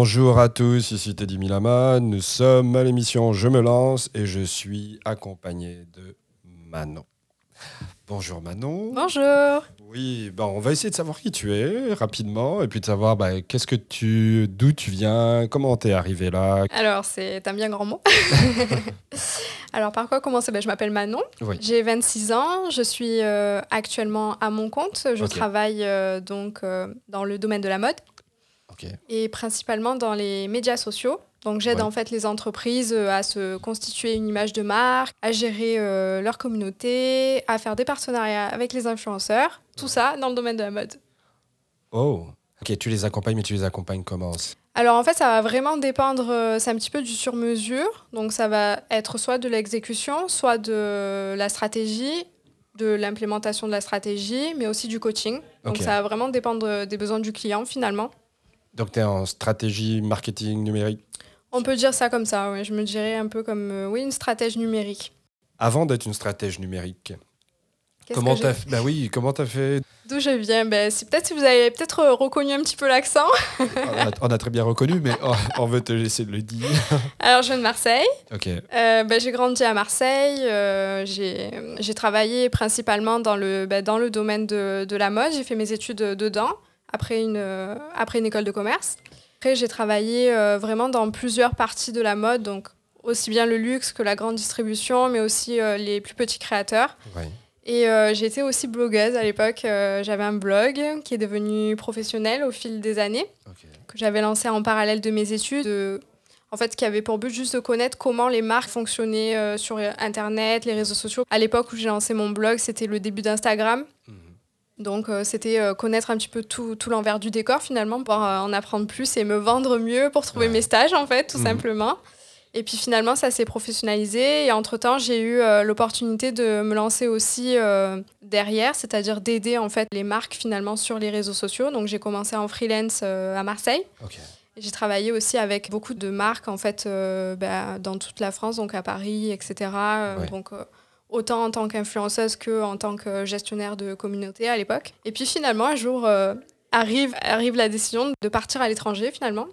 Bonjour à tous, ici Teddy Milama. Nous sommes à l'émission Je me lance et je suis accompagné de Manon. Bonjour Manon. Bonjour. Oui, bon, on va essayer de savoir qui tu es rapidement et puis de savoir bah, qu'est-ce que tu, d'où tu viens, comment tu es arrivé là? Alors, c'est un bien grand mot. Alors, par quoi commencer? Ben, Je m'appelle Manon, Oui. j'ai 26 ans, je suis euh, actuellement à mon compte. Je travaille euh, donc euh, dans le domaine de la mode Et principalement dans les médias sociaux. Donc, j'aide Ouais. en fait les entreprises euh, à se constituer une image de marque, à gérer euh, leur communauté, à faire des partenariats avec les influenceurs. Tout ça dans le domaine de la mode. Oh. Ok, tu les accompagnes, mais tu les accompagnes comment Alors en fait, ça va vraiment dépendre, euh, c'est un petit peu du sur-mesure. Donc ça va être soit de l'exécution, soit de la stratégie, de l'implémentation de la stratégie, mais aussi du coaching. Donc ça va vraiment dépendre des besoins du client finalement. Donc tu es en stratégie marketing numérique. On peut dire ça comme ça, ouais. je me dirais un peu comme euh, oui, une stratégie numérique. Avant d'être une stratège numérique, comment t'as fait? Bah oui, comment t'as fait? D'où je viens? Ben, c'est Peut-être si vous avez peut-être euh, reconnu un petit peu l'accent. on a, on a très bien reconnu, mais on, on veut te laisser le dire. Alors je viens de Marseille. Ok. Euh, ben, j'ai grandi à Marseille. euh, j'ai j'ai travaillé principalement dans le, ben, dans le domaine de, de la mode. J'ai fait mes études dedans après une, euh, après une école de commerce. Après, j'ai travaillé euh, vraiment dans plusieurs parties de la mode, donc aussi bien le luxe que la grande distribution, mais aussi euh, les plus petits créateurs. Et j'étais aussi blogueuse à l'époque. J'avais un blog qui est devenu professionnel au fil des années que j'avais lancé en parallèle de mes études. de- en fait, qui avait pour but juste de connaître comment les marques fonctionnaient euh, sur Internet, les réseaux sociaux. À l'époque où j'ai lancé mon blog, c'était le début d'Instagram. Mhm. Donc, euh, c'était euh, connaître un petit peu tout, tout l'envers du décor, finalement, pour euh, en apprendre plus et me vendre mieux pour trouver Ouais. mes stages, en fait, tout Mhm. simplement. Et puis finalement, ça s'est professionnalisé. Et entre-temps, j'ai eu l'opportunité de me lancer aussi derrière, c'est-à-dire d'aider en fait les marques finalement sur les réseaux sociaux. Donc j'ai commencé en freelance à Marseille. J'ai travaillé aussi avec beaucoup de marques en fait bah, dans toute la France, donc à Paris, etc. Ouais. Donc autant en tant qu'influenceuse que en tant que gestionnaire de communauté à l'époque. Et puis finalement un jour euh, arrive arrive la décision de partir à l'étranger finalement.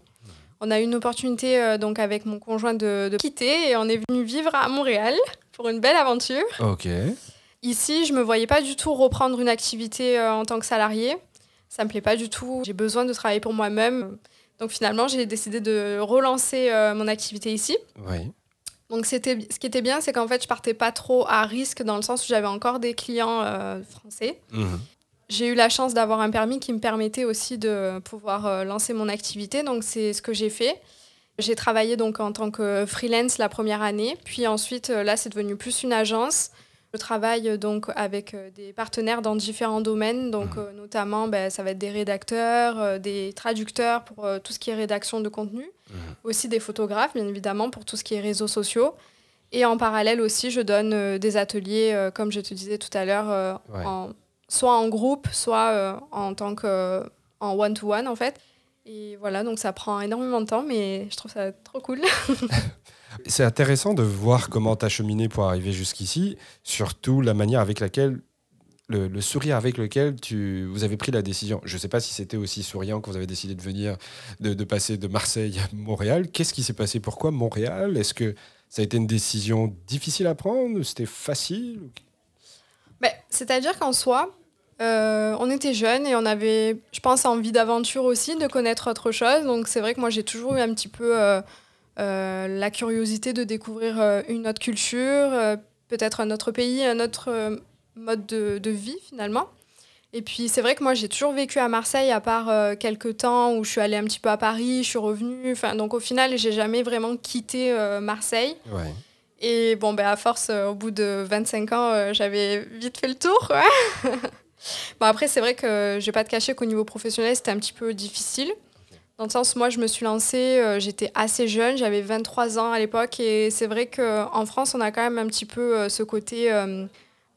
On a eu une opportunité euh, donc avec mon conjoint de, de quitter et on est venu vivre à Montréal pour une belle aventure. Ok. Ici, je me voyais pas du tout reprendre une activité euh, en tant que salarié. Ça me plaît pas du tout. J'ai besoin de travailler pour moi-même. Donc finalement, j'ai décidé de relancer mon activité ici. Oui. Donc c'était ce qui était bien, c'est qu'en fait, je partais pas trop à risque dans le sens où j'avais encore des clients euh, français. Mhm. J'ai eu la chance d'avoir un permis qui me permettait aussi de pouvoir euh, lancer mon activité. Donc c'est ce que j'ai fait. J'ai travaillé donc en tant que freelance la première année, puis ensuite euh, là c'est devenu plus une agence. Je travaille euh, donc avec euh, des partenaires dans différents domaines, donc Mhm. euh, notamment ben, ça va être des rédacteurs, des traducteurs pour tout ce qui est rédaction de contenu, Mhm. aussi des photographes bien évidemment pour tout ce qui est réseaux sociaux. Et en parallèle aussi, je donne des ateliers, comme je te disais tout à l'heure, Ouais. en- soit en groupe, soit en tant que en one-to-one en fait. Et voilà, donc ça prend énormément de temps, mais je trouve ça trop cool. C'est intéressant de voir comment tu as cheminé pour arriver jusqu'ici, surtout la manière avec laquelle, le, sourire avec lequel tu, vous avez pris la décision. Je ne sais pas si c'était aussi souriant quand vous avez décidé de venir, de, passer de Marseille à Montréal. Qu'est-ce qui s'est passé? Pourquoi Montréal? Est-ce que ça a été une décision difficile à prendre? C'était facile? C'est-à-dire qu'en soi, euh, on était jeunes et on avait, je pense, envie d'aventure aussi, de connaître autre chose. Donc c'est vrai que moi j'ai toujours eu un petit peu euh, la curiosité de découvrir euh, une autre culture, euh, peut-être un autre pays, un autre euh, mode de, de vie finalement. Et puis c'est vrai que moi j'ai toujours vécu à Marseille à part euh, quelques temps où je suis allée un petit peu à Paris, je suis revenue. Enfin donc au final j'ai jamais vraiment quitté euh, Marseille. Ouais. Et bon, ben, à force, euh, au bout de 25 ans, euh, j'avais vite fait le tour. bon, après, c'est vrai que je vais pas te cacher qu'au niveau professionnel, c'était un petit peu difficile. Dans le sens, moi, je me suis lancée, euh, j'étais assez jeune, j'avais 23 ans à l'époque. Et c'est vrai qu'en France, on a quand même un petit peu euh, ce côté euh,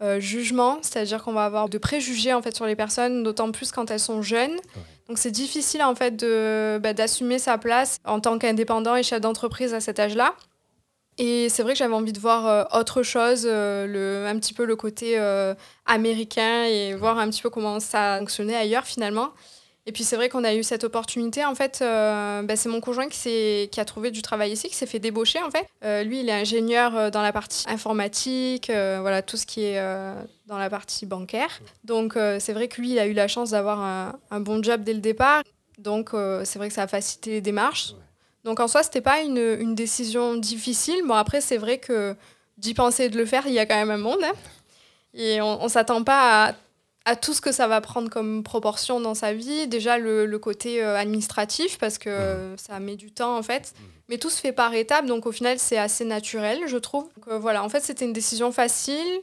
euh, jugement, c'est-à-dire qu'on va avoir de préjugés en fait, sur les personnes, d'autant plus quand elles sont jeunes. Donc, c'est difficile en fait de, bah, d'assumer sa place en tant qu'indépendant et chef d'entreprise à cet âge-là. Et c'est vrai que j'avais envie de voir euh, autre chose, euh, le, un petit peu le côté euh, américain et voir un petit peu comment ça fonctionnait ailleurs finalement. Et puis c'est vrai qu'on a eu cette opportunité. En fait, euh, bah, c'est mon conjoint qui, qui a trouvé du travail ici, qui s'est fait débaucher en fait. Euh, lui, il est ingénieur euh, dans la partie informatique, voilà tout ce qui est dans la partie bancaire. Donc c'est vrai que lui, il a eu la chance d'avoir un, bon job dès le départ. Donc c'est vrai que ça a facilité les démarches. Donc en soi, c'était pas une, une, décision difficile. Bon après, c'est vrai que d'y penser et de le faire, il y a quand même un monde. Hein. Et on, ne s'attend pas à à tout ce que ça va prendre comme proportion dans sa vie. Déjà le, le côté euh, administratif, parce que mmh. ça met du temps en fait. Mmh. Mais tout se fait par étapes, donc au final c'est assez naturel, je trouve. Donc, euh, voilà, en fait c'était une décision facile.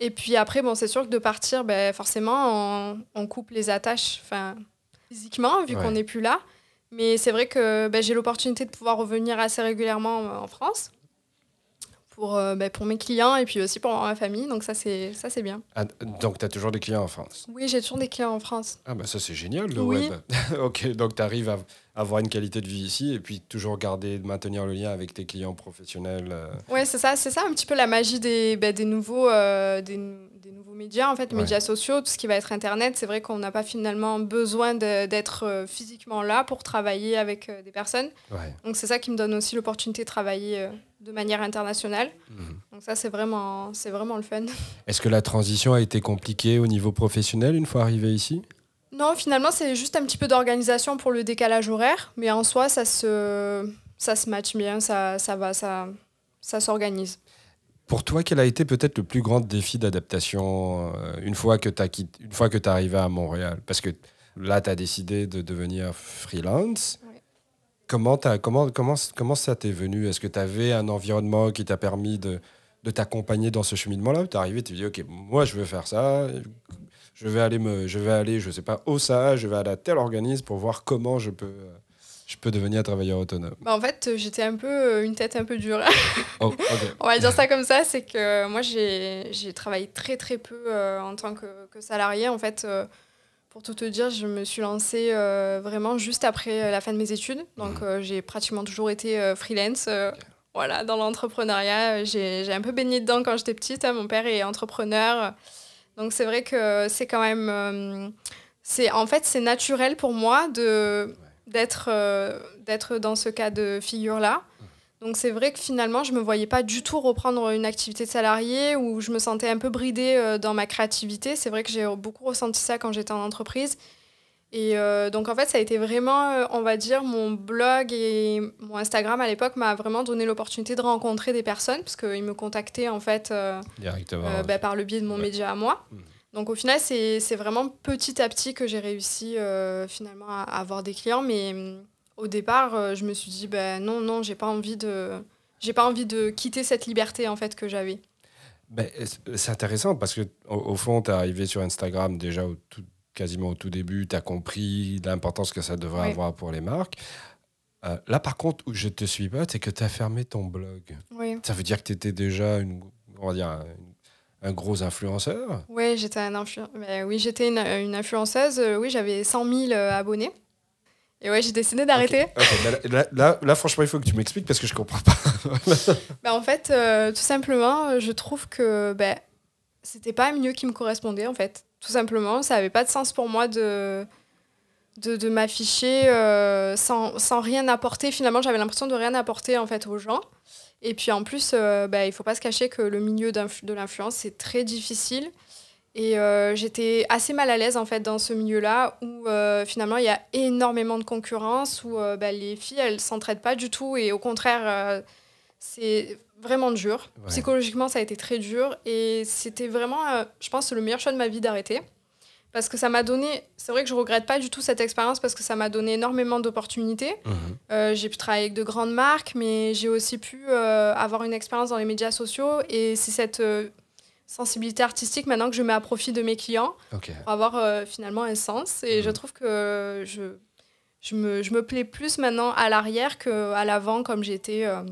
Et puis après, bon, c'est sûr que de partir, ben, forcément, on, on coupe les attaches physiquement, vu qu'on n'est plus là. Mais c'est vrai que ben, j'ai l'opportunité de pouvoir revenir assez régulièrement euh, en France pour, euh, bah, pour mes clients et puis aussi pour ma famille. Donc ça, c'est, ça, c'est bien. Ah, donc, tu as toujours des clients en France? Oui, j'ai toujours des clients en France. Ah bah ça, c'est génial, le web. ok, donc tu arrives à avoir une qualité de vie ici et puis toujours garder, maintenir le lien avec tes clients professionnels. Euh. Oui, c'est ça, c'est ça un petit peu la magie des, bah, des nouveaux... Euh, des, nouveaux médias, en fait, les médias sociaux, tout ce qui va être Internet, c'est vrai qu'on n'a pas finalement besoin d'être physiquement là pour travailler avec des personnes. Donc c'est ça qui me donne aussi l'opportunité de travailler de manière internationale. Mhm. Donc ça, c'est vraiment, c'est vraiment le fun. Est-ce que la transition a été compliquée au niveau professionnel une fois arrivé ici? Non, finalement, c'est juste un petit peu d'organisation pour le décalage horaire, mais en soi, ça se, ça se match bien, ça, ça va, ça, ça s'organise. Pour toi, quel a été peut-être le plus grand défi d'adaptation euh, une fois que tu une fois que es arrivé à Montréal? Parce que là, tu as décidé de devenir freelance. Comment, comment, comment, comment ça t'est venu? Est-ce que tu avais un environnement qui t'a permis de, de t'accompagner dans ce cheminement-là? Tu es arrivé, tu dis, OK, moi, je veux faire ça. Je vais aller, me, je vais aller je sais pas, au ça, je vais aller à tel organisme pour voir comment je peux, je peux devenir travailleur autonome. Bah en fait, j'étais un peu une tête un peu dure. Oh, On va dire ça comme ça, c'est que moi, j'ai travaillé très, très peu euh, en tant que, que, salarié. En fait, euh, pour tout te dire, je me suis lancée euh, vraiment juste après euh, la fin de mes études. Donc, mhm. euh, j'ai pratiquement toujours été freelance. Voilà, dans l'entrepreneuriat, j'ai un peu baigné dedans quand j'étais petite. Hein. Mon père est entrepreneur. Donc, c'est vrai que c'est quand même. c'est en fait, c'est naturel pour moi d'être d'être dans ce cas de figure-là. Donc c'est vrai que finalement, je ne me voyais pas du tout reprendre une activité de salarié où je me sentais un peu bridée euh, dans ma créativité. C'est vrai que j'ai beaucoup ressenti ça quand j'étais en entreprise. Et euh, donc en fait, ça a été vraiment, euh, on va dire, mon blog et mon Instagram à l'époque m'a vraiment donné l'opportunité de rencontrer des personnes parce qu'ils me contactaient en fait Directement, bah, par le biais de mon média à moi. Mmh. Donc au final, c'est vraiment petit à petit que j'ai réussi finalement à, à, avoir des clients. Mais au départ, euh, je me suis dit, ben non, non, j'ai pas envie de, j'ai pas envie de quitter cette liberté en fait que j'avais. Ben, c'est intéressant parce que au, fond, tu es arrivé sur Instagram déjà au tout, quasiment au tout début, tu as compris l'importance que ça devrait avoir pour les marques. Euh, là, par contre, où je te suis pas, c'est que tu as fermé ton blog. Oui. Ça veut dire que tu étais déjà une, on va dire, un, gros influenceur? Oui, j'étais un ben oui, j'étais une, une, influenceuse. Oui, j'avais 100 000 abonnés. Et ouais, j'ai décidé d'arrêter. Là, là, franchement, il faut que tu m'expliques parce que je comprends pas. bah, en fait, euh, tout simplement, je trouve que bah, c'était pas un milieu qui me correspondait, en fait. Tout simplement, ça avait pas de sens pour moi de, de, de m'afficher euh, sans, sans, rien apporter. Finalement, j'avais l'impression de rien apporter, en fait, aux gens. Et puis, en plus, euh, bah, il faut pas se cacher que le milieu de l'influence, c'est très difficile. Et euh, j'étais assez mal à l'aise en fait dans ce milieu-là où euh, finalement il y a énormément de concurrence, où euh, bah, les filles elles s'entraident pas du tout et au contraire c'est vraiment dur. Psychologiquement ça a été très dur et c'était vraiment, je pense, le meilleur choix de ma vie d'arrêter. Parce que ça m'a donné, c'est vrai que je regrette pas du tout cette expérience parce que ça m'a donné énormément d'opportunités. Mmh. j'ai pu travailler avec de grandes marques, mais j'ai aussi pu avoir une expérience dans les médias sociaux et c'est cette sensibilité artistique maintenant que je mets à profit de mes clients pour avoir euh, finalement un sens. Et je mhm. trouve que je, je, me, je me plais plus maintenant à l'arrière qu'à l'avant comme j'étais euh,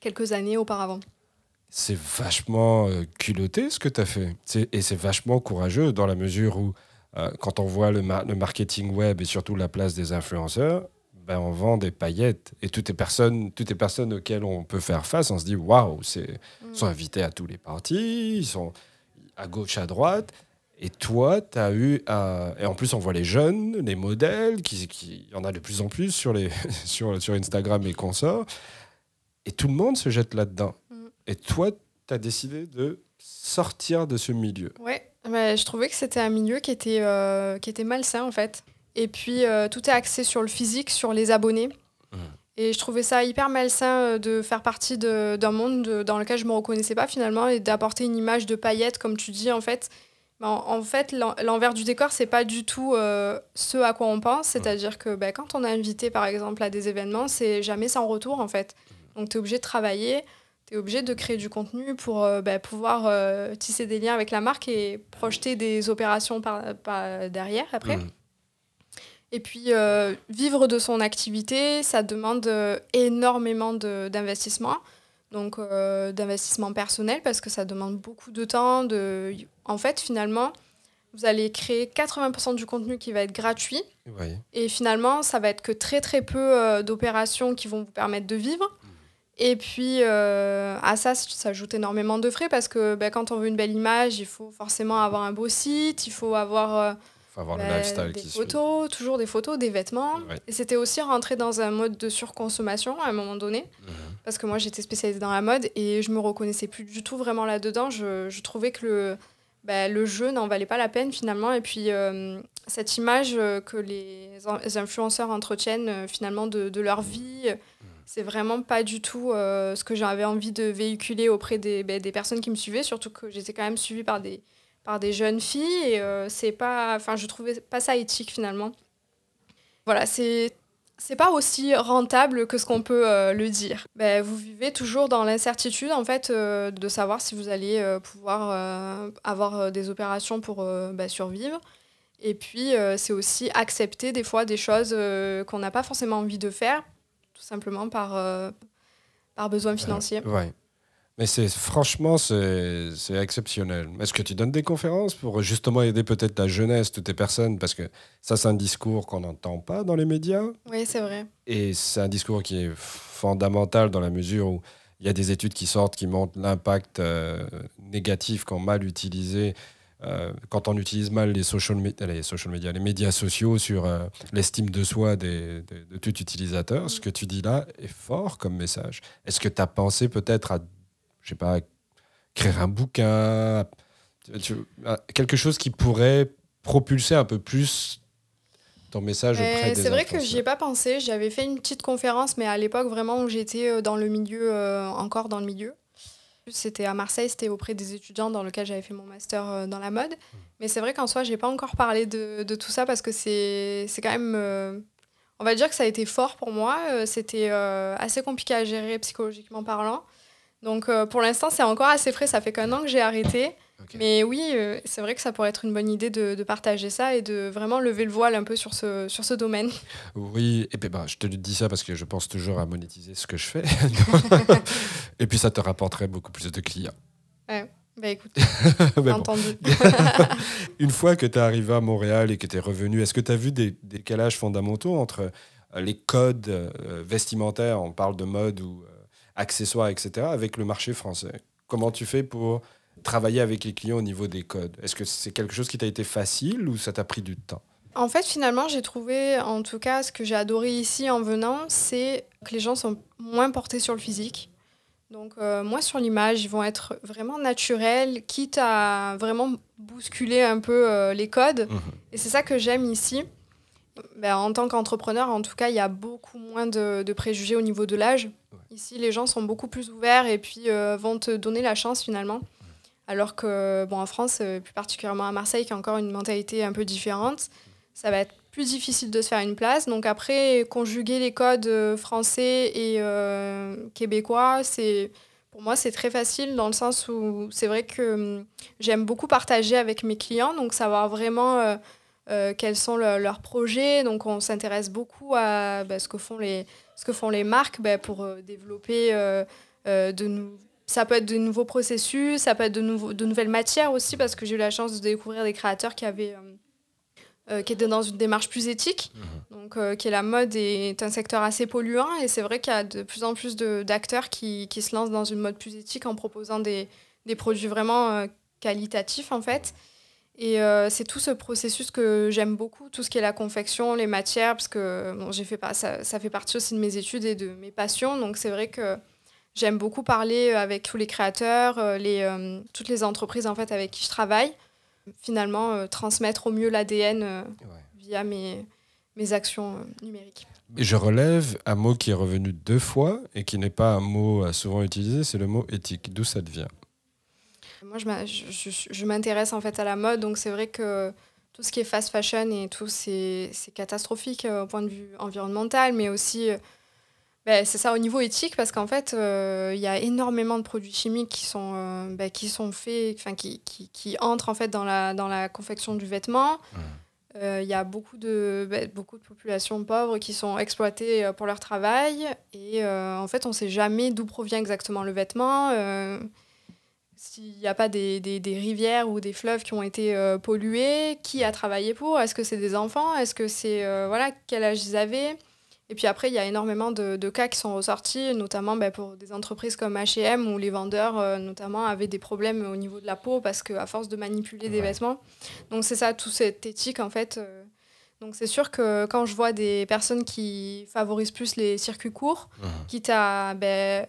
quelques années auparavant. C'est vachement euh, culotté ce que tu as fait. Et c'est vachement courageux dans la mesure où, quand on voit le, le marketing web et surtout la place des influenceurs, ben, on vend des paillettes. Et toutes les, personnes, toutes les personnes auxquelles on peut faire face, on se dit waouh, ils sont mm. invités à tous les partis, ils sont à gauche, à droite. Et toi, tu as eu. Et en plus, on voit les jeunes, les modèles, qui, qui... il y en a de plus en plus sur, les... sur, sur Instagram et consorts. Et tout le monde se jette là-dedans. Mm. Et toi, tu as décidé de sortir de ce milieu. Ouais, mais je trouvais que c'était un milieu qui était, euh, qui était malsain, en fait. Et puis, euh, tout est axé sur le physique, sur les abonnés. Mm. Et je trouvais ça hyper malsain euh, de faire partie d'un monde dans lequel je me reconnaissais pas finalement et d'apporter une image de paillettes, comme tu dis, en fait, en, fait, l'envers du décor, c'est pas du tout euh, ce à quoi on pense. C'est-à-dire que ben, quand on est invité, par exemple, à des événements, c'est jamais sans retour, en fait. Donc, tu es obligé de travailler, tu es obligé de créer du contenu pour euh, ben, pouvoir euh, tisser des liens avec la marque et projeter des opérations par, derrière, après. Mmh. Et puis, vivre de son activité, ça demande énormément d'investissement donc euh, d'investissement personnel parce que ça demande beaucoup de temps. De... En fait, finalement, vous allez créer 80% du contenu qui va être gratuit. Et finalement, ça va être que très très peu euh, d'opérations qui vont vous permettre de vivre. Mmh. Et puis, euh, à ça, ça ajoute énormément de frais parce que ben, quand on veut une belle image, il faut forcément avoir un beau site, il faut avoir avoir le ben, lifestyle des photos, toujours des photos, des vêtements. Et c'était aussi rentrer dans un mode de surconsommation à un moment donné. Mhm. Parce que moi, j'étais spécialisée dans la mode et je me reconnaissais plus du tout vraiment là-dedans. Je, je, trouvais que le, ben, le jeu n'en valait pas la peine finalement. Et puis, euh, cette image que les, influenceurs entretiennent euh, finalement de, de, leur vie, mhm. c'est vraiment pas du tout euh, ce que j'avais envie de véhiculer auprès des, ben, des personnes qui me suivaient. Surtout que j'étais quand même suivie par des par des jeunes filles et euh, c'est pas enfin je trouvais pas ça éthique finalement voilà c'est c'est pas aussi rentable que ce qu'on peut euh, le dire. Ben, vous vivez toujours dans l'incertitude en fait euh, de savoir si vous allez pouvoir avoir des opérations pour ben, survivre. Et puis c'est aussi accepter des fois des choses qu'on n'a pas forcément envie de faire, tout simplement par, par besoin financier. Ouais. Mais c'est franchement, c'est exceptionnel. Est-ce que tu donnes des conférences pour justement aider peut-être ta jeunesse, toutes tes personnes? Parce que ça, c'est un discours qu'on n'entend pas dans les médias. Oui, c'est vrai. Et c'est un discours qui est fondamental dans la mesure où il y a des études qui sortent qui montrent l'impact euh, négatif quand mal utilisé, euh, quand on utilise mal les social, les social media, les médias sociaux sur euh, l'estime de soi des, de tout utilisateur. Ce que tu dis là est fort comme message. Est-ce que tu as pensé peut-être à je sais pas, écrire un bouquin, quelque chose qui pourrait propulser un peu plus ton message auprès des C'est vrai que j'y ai pas pensé. J'avais fait une petite conférence, mais à l'époque vraiment où j'étais euh, dans le milieu, euh, encore dans le milieu. C'était à Marseille, c'était auprès des étudiants dans lequel j'avais fait mon master euh, dans la mode. Hmm. Mais c'est vrai qu'en soi, j'ai pas encore parlé de, de, tout ça parce que c'est quand même. on va dire que ça a été fort pour moi. C'était assez compliqué à gérer psychologiquement parlant. Donc euh, pour l'instant, c'est encore assez frais. Ça fait qu'un an que j'ai arrêté. Mais oui, euh, c'est vrai que ça pourrait être une bonne idée de, partager ça et de vraiment lever le voile un peu sur ce, sur ce domaine. Oui, et puis bah, je te dis ça parce que je pense toujours à monétiser ce que je fais. et puis ça te rapporterait beaucoup plus de clients. Ouais. Bah écoute, entendu. une fois que tu es arrivé à Montréal et que tu es revenu, est-ce que tu as vu des décalages fondamentaux entre euh, les codes vestimentaires, on parle de mode ou accessoires, etc., avec le marché français Comment tu fais pour travailler avec les clients au niveau des codes? Est-ce que c'est quelque chose qui t'a été facile ou ça t'a pris du temps? En fait, finalement, j'ai trouvé, en tout cas, ce que j'ai adoré ici en venant, c'est que les gens sont moins portés sur le physique. Donc, euh, moins sur l'image, ils vont être vraiment naturels, quitte à vraiment bousculer un peu euh, les codes. Mmh. Et c'est ça que j'aime ici. Ben, en tant qu'entrepreneur, en tout cas, il y a beaucoup moins de, de préjugés au niveau de l'âge. Ici, les gens sont beaucoup plus ouverts et puis euh, vont te donner la chance finalement. Alors que, bon, en France, euh, plus particulièrement à Marseille, qui a encore une mentalité un peu différente, ça va être plus difficile de se faire une place. Donc après, conjuguer les codes euh, français et québécois, c'est pour moi, c'est très facile dans le sens où c'est vrai que hum, j'aime beaucoup partager avec mes clients, donc savoir vraiment quels sont leurs projets. Donc on s'intéresse beaucoup à bah, ce que font les ce que font les marques ben, pour euh, développer euh, euh, de nouveaux ça peut être de nouveaux processus, ça peut être de, nouveaux, de nouvelles matières aussi, parce que j'ai eu la chance de découvrir des créateurs qui avaient qui étaient dans une démarche plus éthique. Mmh. Donc, qui est la mode est un secteur assez polluant, et c'est vrai qu'il y a de plus en plus d'acteurs qui, qui, se lancent dans une mode plus éthique en proposant des, des produits vraiment qualitatifs en fait. Et euh, c'est tout ce processus que j'aime beaucoup, tout ce qui est la confection, les matières, parce que bon, j'ai fait pas, ça, ça, fait partie aussi de mes études et de mes passions. Donc c'est vrai que j'aime beaucoup parler avec tous les créateurs, euh, les, euh, toutes les entreprises en fait avec qui je travaille. Finalement, transmettre au mieux l'ADN ouais. via mes, mes actions numériques. Je relève un mot qui est revenu deux fois et qui n'est pas un mot souvent utilisé, c'est le mot éthique. D'où ça vient moi, je, m'intéresse en fait à la mode, donc c'est vrai que tout ce qui est fast fashion et tout, c'est catastrophique euh, au point de vue environnemental, mais aussi, euh, ben, c'est ça au niveau éthique, parce qu'en fait, euh, il y a énormément de produits chimiques qui sont, ben, qui sont faits, enfin, qui, qui, qui, entrent en fait dans la, dans la confection du vêtement. Il y a beaucoup de, ben, beaucoup de populations pauvres qui sont exploitées pour leur travail, et en fait, on ne sait jamais d'où provient exactement le vêtement s'il n'y a pas des, des, des, rivières ou des fleuves qui ont été euh, pollués, qui a travaillé pour? Est-ce que c'est des enfants? Est-ce que c'est... Euh, voilà, quel âge ils avaient? Et puis après, il y a énormément de, de, cas qui sont ressortis, notamment bah, pour des entreprises comme H&M, où les vendeurs, euh, notamment, avaient des problèmes au niveau de la peau, parce qu'à force de manipuler des vêtements. Donc c'est ça, toute cette éthique, en fait. donc c'est sûr que quand je vois des personnes qui favorisent plus les circuits courts, mmh. quitte à... Ben,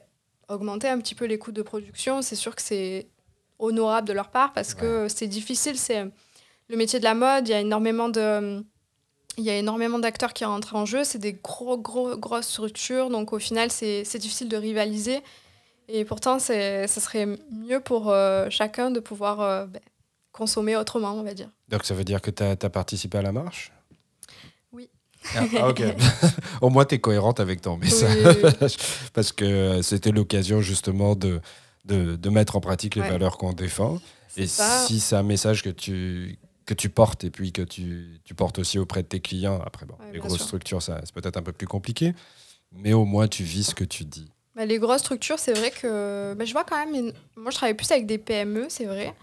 augmenter un petit peu les coûts de production, c'est sûr que c'est honorable de leur part parce que c'est difficile. C'est le métier de la mode, il y a énormément de il y a énormément d'acteurs qui rentrent en jeu, c'est des gros, gros, grosses structures, donc au final, c'est difficile de rivaliser. Et pourtant, ça serait mieux pour euh, chacun de pouvoir euh, ben, consommer autrement, on va dire. Donc ça veut dire que tu as, as, participé à la marche? Ah, ok. Au moins, tu es cohérente avec ton message. Parce que c'était l'occasion justement de, de, de, mettre en pratique les valeurs qu'on défend. Et si c'est un message que tu, que tu portes et puis que tu, tu portes aussi auprès de tes clients, après, bon, les grosses structures, c'est peut-être un peu plus compliqué, mais au moins tu vis ce que tu dis. Bah, les grosses structures, c'est vrai que bah, je vois quand même. Moi, je travaille plus avec des PME, c'est vrai.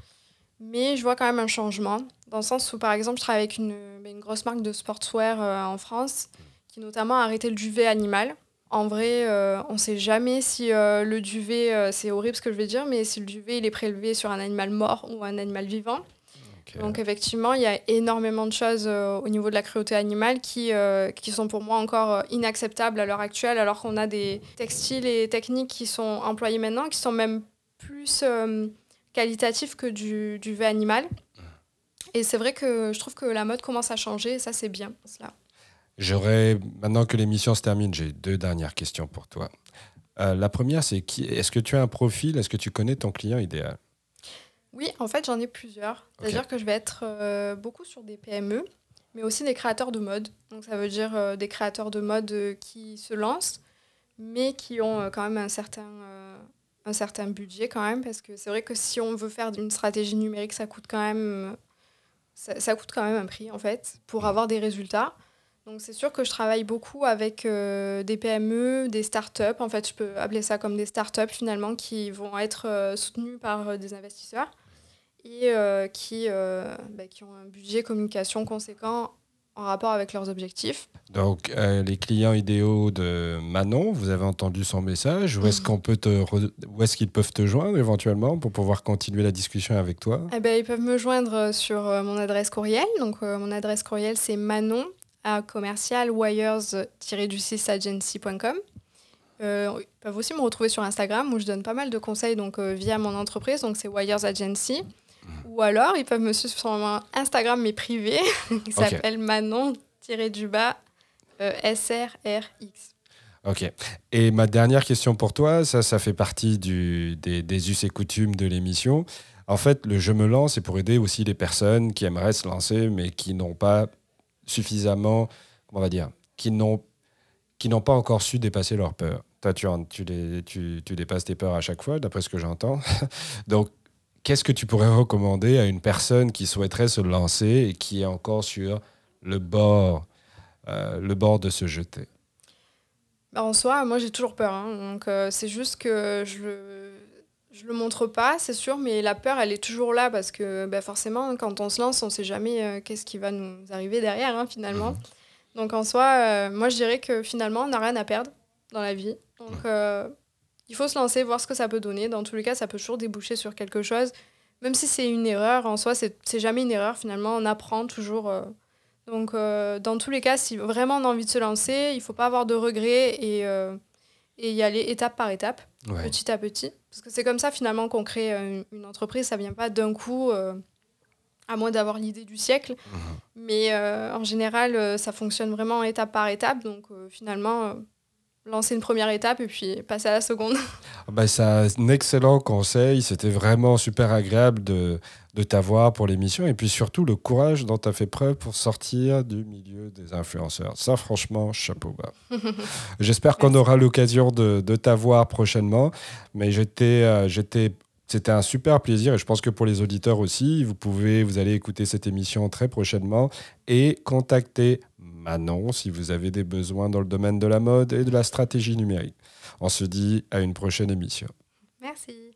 Mais je vois quand même un changement, dans le sens où, par exemple, je travaille avec une, bah, une grosse marque de sportswear euh, en France, qui notamment a arrêté le duvet animal. En vrai, euh, on ne sait jamais si euh, le duvet, c'est horrible ce que je vais dire, mais si le duvet il est prélevé sur un animal mort ou un animal vivant. Donc effectivement, il y a énormément de choses au niveau de la cruauté animale qui, qui sont pour moi encore inacceptables à l'heure actuelle, alors qu'on a des textiles et techniques qui sont employés maintenant, qui sont même plus qualitatif que du, du V animal. Et c'est vrai que je trouve que la mode commence à changer et ça, c'est bien. Cela. J'aurais, maintenant que l'émission se termine, j'ai deux dernières questions pour toi. Euh, la première, c'est qui, est-ce que tu as un profil Est-ce que tu connais ton client idéal? Oui, en fait, j'en ai plusieurs. C'est-à-dire que je vais être euh, beaucoup sur des PME, mais aussi des créateurs de mode. Donc, ça veut dire euh, des créateurs de mode qui se lancent, mais qui ont quand même un certain un certain budget quand même, parce que c'est vrai que si on veut faire une stratégie numérique, ça coûte quand même, ça, coûte quand même un prix en fait, pour mm. avoir des résultats. Donc c'est sûr que je travaille beaucoup avec euh, des PME, des startups. En fait, je peux appeler ça comme des startups finalement qui vont être euh, soutenues par euh, des investisseurs et qui, bah, qui ont un budget communication conséquent en rapport avec leurs objectifs. Donc, euh, les clients idéaux de Manon, vous avez entendu son message. Où est-ce qu'on peut te où est-ce qu'ils peuvent te joindre éventuellement pour pouvoir continuer la discussion avec toi? Eh ben, Ils peuvent me joindre sur euh, mon adresse courriel. Donc, euh, mon adresse courriel, c'est manon à commercial wires-du6 agency.com. ils peuvent aussi me retrouver sur Instagram où je donne pas mal de conseils donc, via mon entreprise, donc c'est Wires Agency. Ou alors, ils peuvent me suivre sur mon Instagram, mais privé, qui s'appelle Manon-du-bas euh, SRRX. Ok. Et ma dernière question pour toi, ça, ça fait partie du, des, des us et coutumes de l'émission. En fait, le je me lance, c'est pour aider aussi les personnes qui aimeraient se lancer, mais qui n'ont pas suffisamment, on va dire, qui n'ont qui n'ont pas encore su dépasser leurs peurs. Toi, tu, tu, les, tu, tu dépasses tes peurs à chaque fois, d'après ce que j'entends. Donc, qu'est-ce que tu pourrais recommander à une personne qui souhaiterait se lancer et qui est encore sur le bord, euh, le bord de se jeter? Bah, En soi, moi j'ai toujours peur. Hein. donc euh, c'est juste que je le, je le montre pas, c'est sûr, mais la peur elle est toujours là parce que bah, forcément, quand on se lance, on sait jamais euh, qu'est-ce qui va nous arriver derrière hein, finalement. Mhm. Donc en soi, moi je dirais que finalement, on n'a rien à perdre dans la vie. Donc il faut se lancer, voir ce que ça peut donner. Dans tous les cas, ça peut toujours déboucher sur quelque chose. même si c'est une erreur, en soi, c'est jamais une erreur. Finalement, on apprend toujours. Euh. donc, euh, dans tous les cas, si vraiment on a envie de se lancer, il faut pas avoir de regrets et, et y aller étape par étape, petit à petit. Parce que c'est comme ça, finalement, qu'on crée une, entreprise. Ça vient pas d'un coup à moins d'avoir l'idée du siècle. Mhm. Mais en général, ça fonctionne vraiment étape par étape. Donc finalement, lancer une première étape et puis passer à la seconde. Ah bah, c'est un excellent conseil. C'était vraiment super agréable de, de t'avoir pour l'émission et puis surtout le courage dont tu as fait preuve pour sortir du milieu des influenceurs. Ça, franchement, chapeau bas. J'espère qu'on aura l'occasion de, de t'avoir prochainement. Mais j'étais, euh, j'étais c'était un super plaisir et je pense que pour les auditeurs aussi, vous pouvez, vous allez écouter cette émission très prochainement et contacter Manon si vous avez des besoins dans le domaine de la mode et de la stratégie numérique. On se dit à une prochaine émission. Merci.